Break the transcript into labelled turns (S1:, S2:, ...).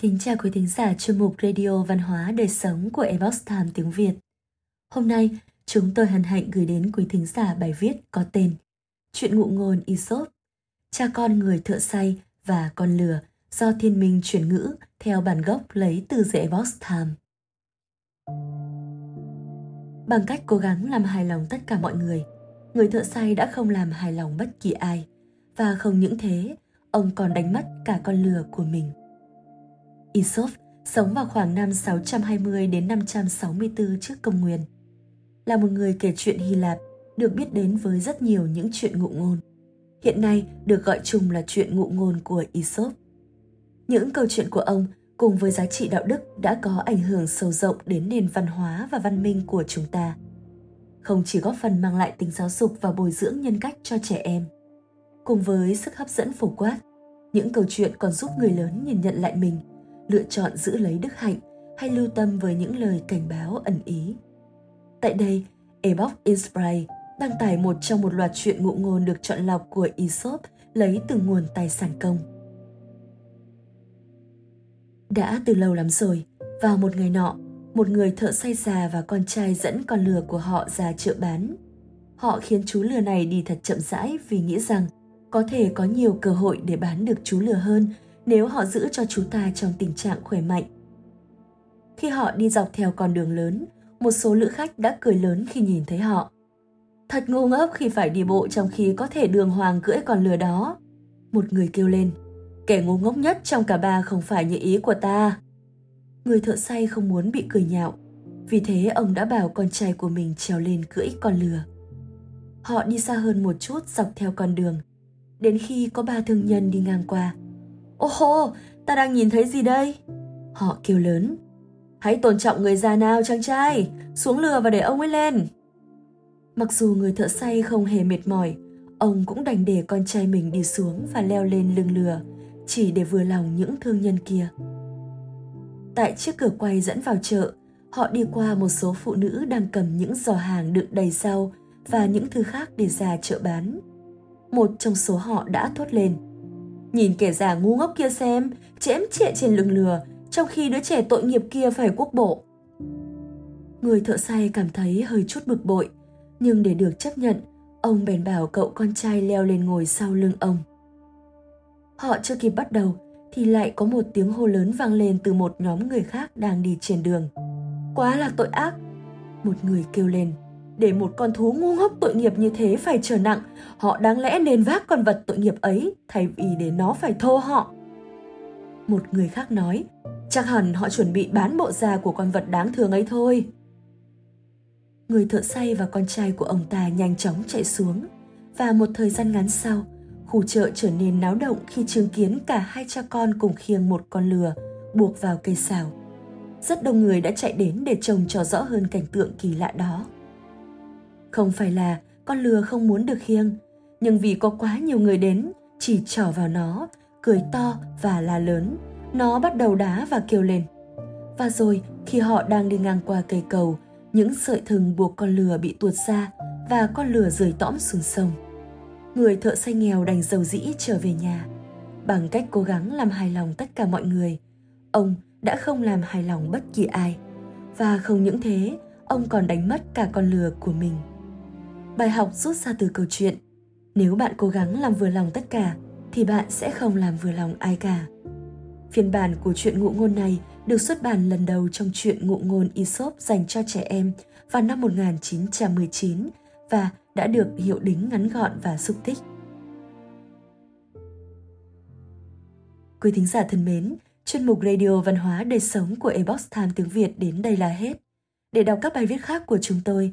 S1: Kính chào quý thính giả chuyên mục Radio Văn hóa Đời Sống của Epoch Time tiếng Việt. Hôm nay, chúng tôi hân hạnh gửi đến quý thính giả bài viết có tên Chuyện ngụ ngôn Aesop, cha con người thợ say và con lừa do thiên minh chuyển ngữ theo bản gốc lấy từ dễ Epoch Time. Bằng cách cố gắng làm hài lòng tất cả mọi người, người thợ say đã không làm hài lòng bất kỳ ai. Và không những thế, ông còn đánh mất cả con lừa của mình. Aesop sống vào khoảng năm 620 đến 564 trước công nguyên. Là một người kể chuyện Hy Lạp, được biết đến với rất nhiều những chuyện ngụ ngôn. Hiện nay được gọi chung là chuyện ngụ ngôn của Aesop. Những câu chuyện của ông cùng với giá trị đạo đức đã có ảnh hưởng sâu rộng đến nền văn hóa và văn minh của chúng ta. Không chỉ góp phần mang lại tính giáo dục và bồi dưỡng nhân cách cho trẻ em, cùng với sức hấp dẫn phổ quát, những câu chuyện còn giúp người lớn nhìn nhận lại mình lựa chọn giữ lấy đức hạnh hay lưu tâm với những lời cảnh báo ẩn ý. Tại đây, Epoch Inspire đăng tải một trong một loạt chuyện ngụ ngôn được chọn lọc của Aesop lấy từ nguồn tài sản công. Đã từ lâu lắm rồi, vào một ngày nọ, một người thợ say già và con trai dẫn con lừa của họ ra chợ bán. Họ khiến chú lừa này đi thật chậm rãi vì nghĩ rằng có thể có nhiều cơ hội để bán được chú lừa hơn nếu họ giữ cho chúng ta trong tình trạng khỏe mạnh. Khi họ đi dọc theo con đường lớn, một số lữ khách đã cười lớn khi nhìn thấy họ. Thật ngu ngốc khi phải đi bộ trong khi có thể đường hoàng cưỡi con lừa đó. Một người kêu lên, kẻ ngu ngốc nhất trong cả ba không phải như ý của ta. Người thợ say không muốn bị cười nhạo, vì thế ông đã bảo con trai của mình trèo lên cưỡi con lừa. Họ đi xa hơn một chút dọc theo con đường, đến khi có ba thương nhân đi ngang qua – Ô hô, ta đang nhìn thấy gì đây? Họ kêu lớn. Hãy tôn trọng người già nào chàng trai, xuống lừa và để ông ấy lên. Mặc dù người thợ say không hề mệt mỏi, ông cũng đành để con trai mình đi xuống và leo lên lưng lừa, chỉ để vừa lòng những thương nhân kia. Tại chiếc cửa quay dẫn vào chợ, họ đi qua một số phụ nữ đang cầm những giò hàng đựng đầy rau và những thứ khác để ra chợ bán. Một trong số họ đã thốt lên – Nhìn kẻ già ngu ngốc kia xem, chém trệ trên lưng lừa, trong khi đứa trẻ tội nghiệp kia phải quốc bộ. Người thợ say cảm thấy hơi chút bực bội, nhưng để được chấp nhận, ông bèn bảo cậu con trai leo lên ngồi sau lưng ông. Họ chưa kịp bắt đầu thì lại có một tiếng hô lớn vang lên từ một nhóm người khác đang đi trên đường. Quá là tội ác! Một người kêu lên để một con thú ngu ngốc tội nghiệp như thế phải trở nặng, họ đáng lẽ nên vác con vật tội nghiệp ấy thay vì để nó phải thô họ. Một người khác nói, chắc hẳn họ chuẩn bị bán bộ da của con vật đáng thương ấy thôi. Người thợ say và con trai của ông ta nhanh chóng chạy xuống và một thời gian ngắn sau, khu chợ trở nên náo động khi chứng kiến cả hai cha con cùng khiêng một con lừa buộc vào cây xào. Rất đông người đã chạy đến để trông cho rõ hơn cảnh tượng kỳ lạ đó. Không phải là con lừa không muốn được khiêng, nhưng vì có quá nhiều người đến, chỉ trỏ vào nó, cười to và la lớn, nó bắt đầu đá và kêu lên. Và rồi, khi họ đang đi ngang qua cây cầu, những sợi thừng buộc con lừa bị tuột ra và con lừa rơi tõm xuống sông. Người thợ xây nghèo đành dầu dĩ trở về nhà. Bằng cách cố gắng làm hài lòng tất cả mọi người, ông đã không làm hài lòng bất kỳ ai. Và không những thế, ông còn đánh mất cả con lừa của mình. Bài học rút ra từ câu chuyện Nếu bạn cố gắng làm vừa lòng tất cả thì bạn sẽ không làm vừa lòng ai cả. Phiên bản của chuyện ngụ ngôn này được xuất bản lần đầu trong truyện ngụ ngôn Aesop dành cho trẻ em vào năm 1919 và đã được hiệu đính ngắn gọn và xúc tích. Quý thính giả thân mến, chuyên mục Radio Văn hóa Đời Sống của Ebox Time tiếng Việt đến đây là hết. Để đọc các bài viết khác của chúng tôi,